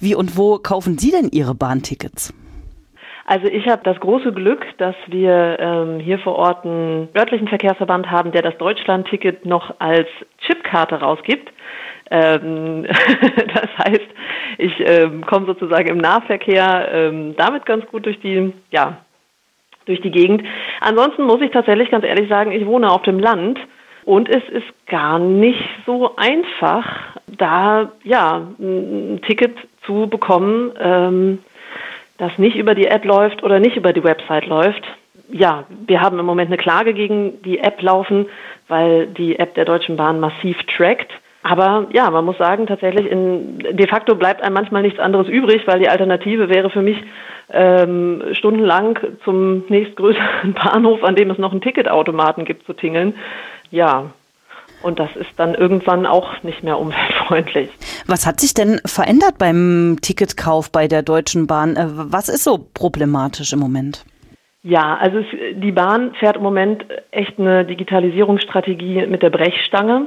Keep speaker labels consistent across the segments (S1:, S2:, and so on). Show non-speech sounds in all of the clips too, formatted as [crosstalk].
S1: Wie und wo kaufen Sie denn Ihre Bahntickets?
S2: Also ich habe das große Glück, dass wir ähm, hier vor Ort einen örtlichen Verkehrsverband haben, der das Deutschland-Ticket noch als Chipkarte rausgibt. Ähm, [laughs] das heißt, ich ähm, komme sozusagen im Nahverkehr ähm, damit ganz gut durch die, ja, durch die Gegend. Ansonsten muss ich tatsächlich ganz ehrlich sagen, ich wohne auf dem Land und es ist gar nicht so einfach, da ja ein Ticket zu bekommen, ähm, das nicht über die App läuft oder nicht über die Website läuft. Ja, wir haben im Moment eine Klage gegen die App laufen, weil die App der Deutschen Bahn massiv trackt. Aber ja, man muss sagen, tatsächlich in, de facto bleibt einem manchmal nichts anderes übrig, weil die Alternative wäre für mich ähm, stundenlang zum nächstgrößeren [laughs] Bahnhof, an dem es noch einen Ticketautomaten gibt, zu tingeln. Ja, und das ist dann irgendwann auch nicht mehr umweltfreundlich.
S1: Was hat sich denn verändert beim Ticketkauf bei der Deutschen Bahn? Äh, was ist so problematisch im Moment?
S2: Ja, also es, die Bahn fährt im Moment echt eine Digitalisierungsstrategie mit der Brechstange.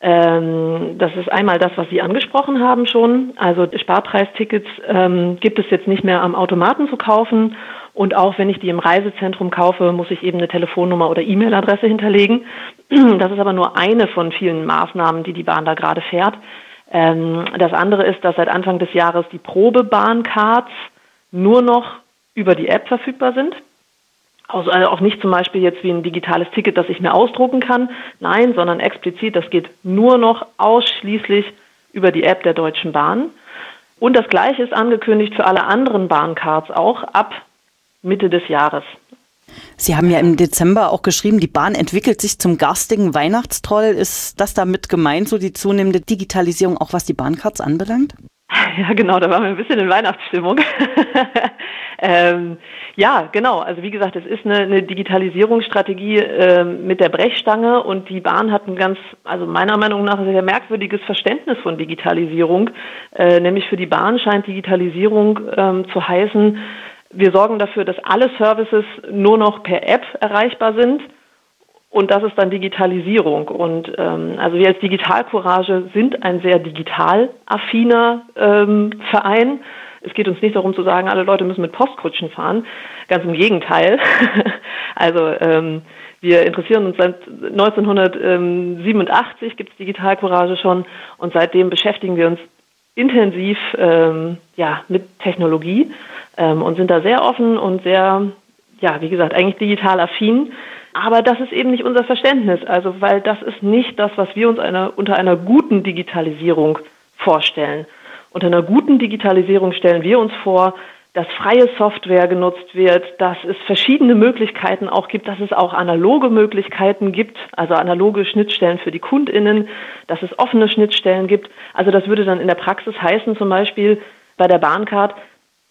S2: Ähm, das ist einmal das, was Sie angesprochen haben schon. Also Sparpreistickets ähm, gibt es jetzt nicht mehr am Automaten zu kaufen. Und auch wenn ich die im Reisezentrum kaufe, muss ich eben eine Telefonnummer oder E-Mail-Adresse hinterlegen. [clears throat] Das ist aber nur eine von vielen Maßnahmen, die die Bahn da gerade fährt. Ähm, das andere ist, dass seit Anfang des Jahres die Probebahn-Cards nur noch über die App verfügbar sind. Also auch nicht zum Beispiel jetzt wie ein digitales Ticket, das ich mir ausdrucken kann. Nein, sondern explizit, das geht nur noch ausschließlich über die App der Deutschen Bahn. Und das Gleiche ist angekündigt für alle anderen Bahncards auch ab Mitte des Jahres.
S1: Sie haben ja im Dezember auch geschrieben, die Bahn entwickelt sich zum garstigen Weihnachtstroll. Ist das damit gemeint, so die zunehmende Digitalisierung, auch was die Bahncards anbelangt? [laughs]
S2: Ja, genau, da waren wir ein bisschen in Weihnachtsstimmung. [laughs] ähm, ja, genau. Also wie gesagt, es ist eine, eine Digitalisierungsstrategie äh, mit der Brechstange und die Bahn hat ein ganz, also meiner Meinung nach sehr merkwürdiges Verständnis von Digitalisierung. Äh, nämlich für die Bahn scheint Digitalisierung ähm, zu heißen, wir sorgen dafür, dass alle Services nur noch per App erreichbar sind. Und das ist dann Digitalisierung. Und ähm, also wir als Digitalcourage sind ein sehr digital affiner ähm, Verein. Es geht uns nicht darum zu sagen, alle Leute müssen mit Postkutschen fahren. Ganz im Gegenteil. [laughs] also ähm, wir interessieren uns seit 1987 gibt es Digitalcourage schon und seitdem beschäftigen wir uns intensiv ähm, ja, mit Technologie ähm, und sind da sehr offen und sehr, ja, wie gesagt, eigentlich digital affin. Aber das ist eben nicht unser Verständnis, also weil das ist nicht das, was wir uns eine, unter einer guten Digitalisierung vorstellen. Unter einer guten Digitalisierung stellen wir uns vor, dass freie Software genutzt wird, dass es verschiedene Möglichkeiten auch gibt, dass es auch analoge Möglichkeiten gibt, also analoge Schnittstellen für die KundInnen, dass es offene Schnittstellen gibt. Also das würde dann in der Praxis heißen, zum Beispiel bei der Bahncard,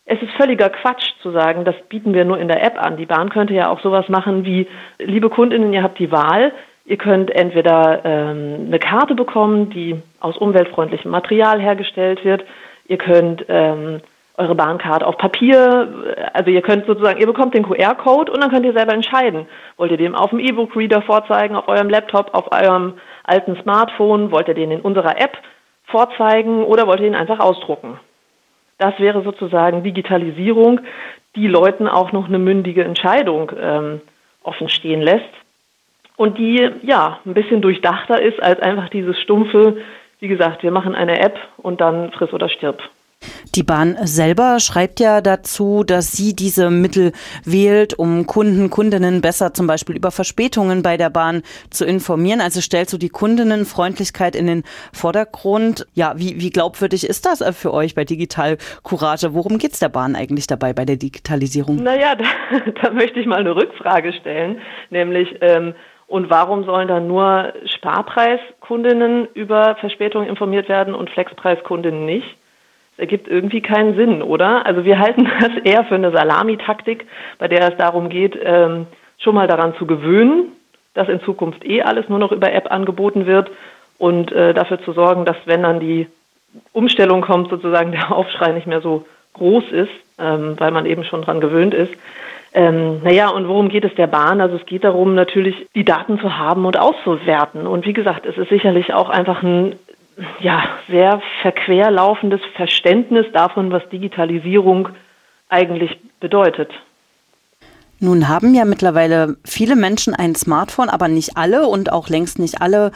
S2: es ist völliger Quatsch zu sagen, das bieten wir nur in der App an. Die Bahn könnte ja auch sowas machen wie, liebe Kundinnen, ihr habt die Wahl. Ihr könnt entweder ähm, eine Karte bekommen, die aus umweltfreundlichem Material hergestellt wird. Ihr könnt ähm, eure Bahnkarte auf Papier, also ihr könnt sozusagen, ihr bekommt den QR-Code und dann könnt ihr selber entscheiden. Wollt ihr den auf dem E-Book-Reader vorzeigen, auf eurem Laptop, auf eurem alten Smartphone? Wollt ihr den in unserer App vorzeigen oder wollt ihr ihn einfach ausdrucken? Das wäre sozusagen Digitalisierung, die Leuten auch noch eine mündige Entscheidung ähm, offen stehen lässt und die ja ein bisschen durchdachter ist als einfach dieses stumpfe, wie gesagt, wir machen eine App und dann friss oder stirb.
S1: Die Bahn selber schreibt ja dazu, dass sie diese Mittel wählt, um Kunden, Kundinnen besser zum Beispiel über Verspätungen bei der Bahn zu informieren. Also stellt so die Kundinnenfreundlichkeit in den Vordergrund. Ja, wie, wie glaubwürdig ist das für euch bei Digital Courage? Worum geht es der Bahn eigentlich dabei bei der Digitalisierung?
S2: Naja, [laughs] da, da möchte ich mal eine Rückfrage stellen, nämlich ähm, und warum sollen dann nur Sparpreiskundinnen über Verspätungen informiert werden und Flexpreiskundinnen nicht? Ergibt irgendwie keinen Sinn, oder? Also wir halten [laughs] das eher für eine Salamitaktik, bei der es darum geht, ähm, schon mal daran zu gewöhnen, dass in Zukunft eh alles nur noch über App angeboten wird und äh, dafür zu sorgen, dass wenn dann die Umstellung kommt, sozusagen der Aufschrei nicht mehr so groß ist, ähm, weil man eben schon dran gewöhnt ist. Ähm, naja, und worum geht es der Bahn? Also es geht darum, natürlich die Daten zu haben und auszuwerten. Und wie gesagt, es ist sicherlich auch einfach ein ja, sehr verquer laufendes Verständnis davon, was Digitalisierung eigentlich bedeutet.
S1: Nun haben ja mittlerweile viele Menschen ein Smartphone, aber nicht alle und auch längst nicht alle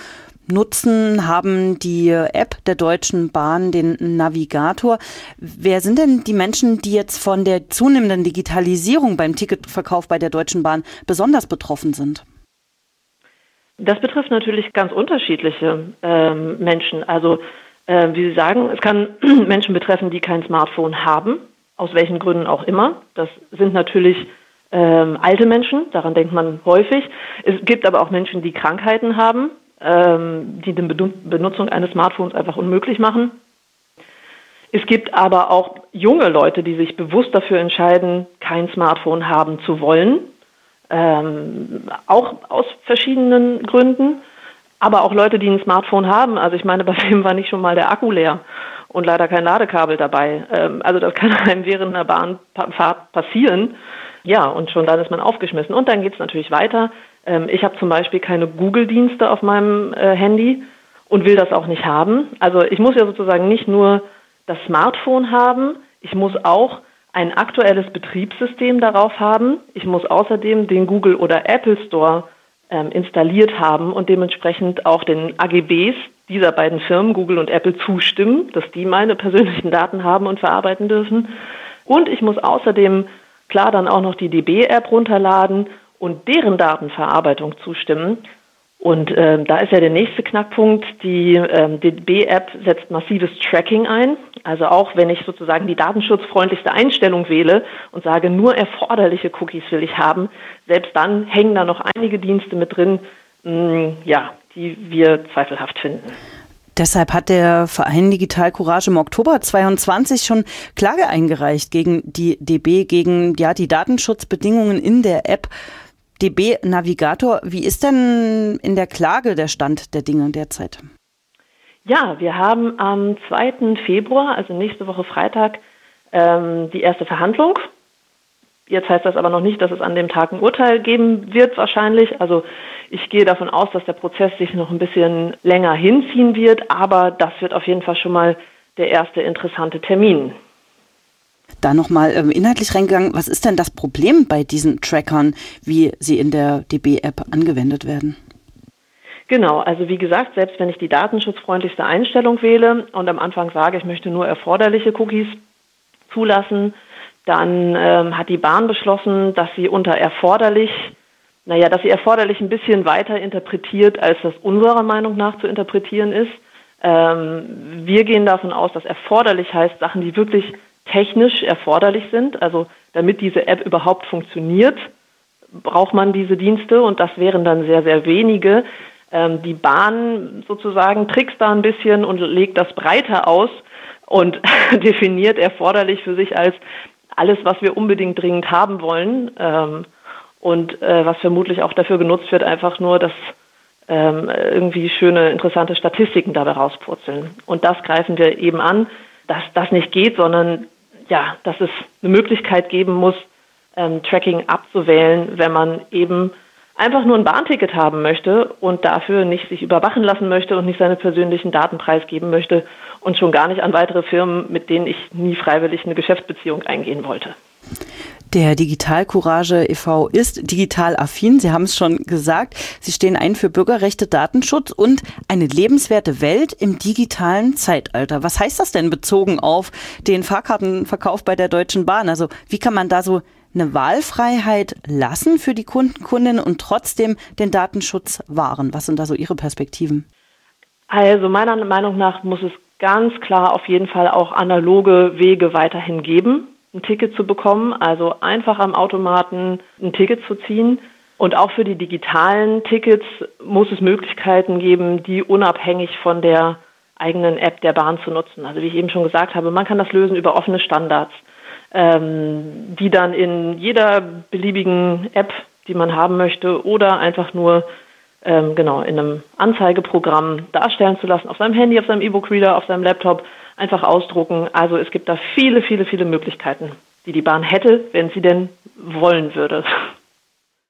S1: nutzen, haben die App der Deutschen Bahn, den Navigator. Wer sind denn die Menschen, die jetzt von der zunehmenden Digitalisierung beim Ticketverkauf bei der Deutschen Bahn besonders betroffen sind?
S2: Das betrifft natürlich ganz unterschiedliche ähm, Menschen. Also äh, wie Sie sagen, es kann [clears throat] Menschen betreffen, die kein Smartphone haben, aus welchen Gründen auch immer. Das sind natürlich ähm, alte Menschen, daran denkt man häufig. Es gibt aber auch Menschen, die Krankheiten haben, ähm, die die Benutzung eines Smartphones einfach unmöglich machen. Es gibt aber auch junge Leute, die sich bewusst dafür entscheiden, kein Smartphone haben zu wollen, ähm, auch aus verschiedenen Gründen. Aber auch Leute, die ein Smartphone haben. Also ich meine, [laughs] bei wem war nicht schon mal der Akku leer und leider kein Ladekabel dabei. Ähm, also das kann [laughs] einem während einer Bahnfahrt passieren. Ja, und schon dann ist man aufgeschmissen. Und dann geht es natürlich weiter. Ähm, ich habe zum Beispiel keine Google-Dienste auf meinem äh, Handy und will das auch nicht haben. Also ich muss ja sozusagen nicht nur das Smartphone haben, ich muss auch ein aktuelles Betriebssystem darauf haben. Ich muss außerdem den Google oder Apple Store ähm, installiert haben und dementsprechend auch den AGBs dieser beiden Firmen, Google und Apple, zustimmen, dass die meine persönlichen Daten haben und verarbeiten dürfen. Und ich muss außerdem klar dann auch noch die DB-App runterladen und deren Datenverarbeitung zustimmen. Und ähm, da ist ja der nächste Knackpunkt, die ähm, DB-App setzt massives Tracking ein. Also auch wenn ich sozusagen die datenschutzfreundlichste Einstellung wähle und sage, nur erforderliche Cookies will ich haben, selbst dann hängen da noch einige Dienste mit drin, mh, ja, die wir zweifelhaft finden.
S1: Deshalb hat der Verein Digital Courage im Oktober 22 schon Klage eingereicht gegen die DB, gegen ja, die Datenschutzbedingungen in der App. DB Navigator, wie ist denn in der Klage der Stand der Dinge derzeit?
S2: Ja, wir haben am 2. Februar, also nächste Woche Freitag, ähm, die erste Verhandlung. Jetzt heißt das aber noch nicht, dass es an dem Tag ein Urteil geben wird wahrscheinlich. Also ich gehe davon aus, dass der Prozess sich noch ein bisschen länger hinziehen wird, aber das wird auf jeden Fall schon mal der erste interessante Termin.
S1: Da nochmal ähm, inhaltlich reingegangen, was ist denn das Problem bei diesen Trackern, wie sie in der DB-App angewendet werden?
S2: Genau, also wie gesagt, selbst wenn ich die datenschutzfreundlichste Einstellung wähle und am Anfang sage, ich möchte nur erforderliche Cookies zulassen, dann ähm, hat die Bahn beschlossen, dass sie unter erforderlich naja, dass sie erforderlich ein bisschen weiter interpretiert, als das unserer Meinung nach zu interpretieren ist. Ähm, wir gehen davon aus, dass erforderlich heißt Sachen, die wirklich technisch erforderlich sind. Also damit diese App überhaupt funktioniert, braucht man diese Dienste und das wären dann sehr, sehr wenige. Ähm, die Bahn sozusagen trickst da ein bisschen und legt das breiter aus und [laughs] definiert erforderlich für sich als alles, was wir unbedingt dringend haben wollen. Ähm, und äh, was vermutlich auch dafür genutzt wird, einfach nur, dass ähm, irgendwie schöne, interessante Statistiken dabei rauspurzeln. Und das greifen wir eben an, dass das nicht geht, sondern ja, dass es eine Möglichkeit geben muss, ähm, Tracking abzuwählen, wenn man eben einfach nur ein Bahnticket haben möchte und dafür nicht sich überwachen lassen möchte und nicht seine persönlichen Daten preisgeben möchte und schon gar nicht an weitere Firmen, mit denen ich nie freiwillig eine Geschäftsbeziehung eingehen wollte.
S1: Der Digital Courage e.V. ist digital affin. Sie haben es schon gesagt. Sie stehen ein für Bürgerrechte, Datenschutz und eine lebenswerte Welt im digitalen Zeitalter. Was heißt das denn bezogen auf den Fahrkartenverkauf bei der Deutschen Bahn? Also wie kann man da so eine Wahlfreiheit lassen für die Kunden, Kundinnen und trotzdem den Datenschutz wahren? Was sind da so Ihre Perspektiven?
S2: Also meiner Meinung nach muss es ganz klar auf jeden Fall auch analoge Wege weiterhin geben ein Ticket zu bekommen, also einfach am Automaten ein Ticket zu ziehen. Und auch für die digitalen Tickets muss es Möglichkeiten geben, die unabhängig von der eigenen App der Bahn zu nutzen. Also wie ich eben schon gesagt habe, man kann das lösen über offene Standards, ähm, die dann in jeder beliebigen App, die man haben möchte, oder einfach nur ähm, genau in einem Anzeigeprogramm darstellen zu lassen, auf seinem Handy, auf seinem E-Book-Reader, auf seinem Laptop einfach ausdrucken. Also es gibt da viele, viele, viele Möglichkeiten, die die Bahn hätte, wenn sie denn wollen würde.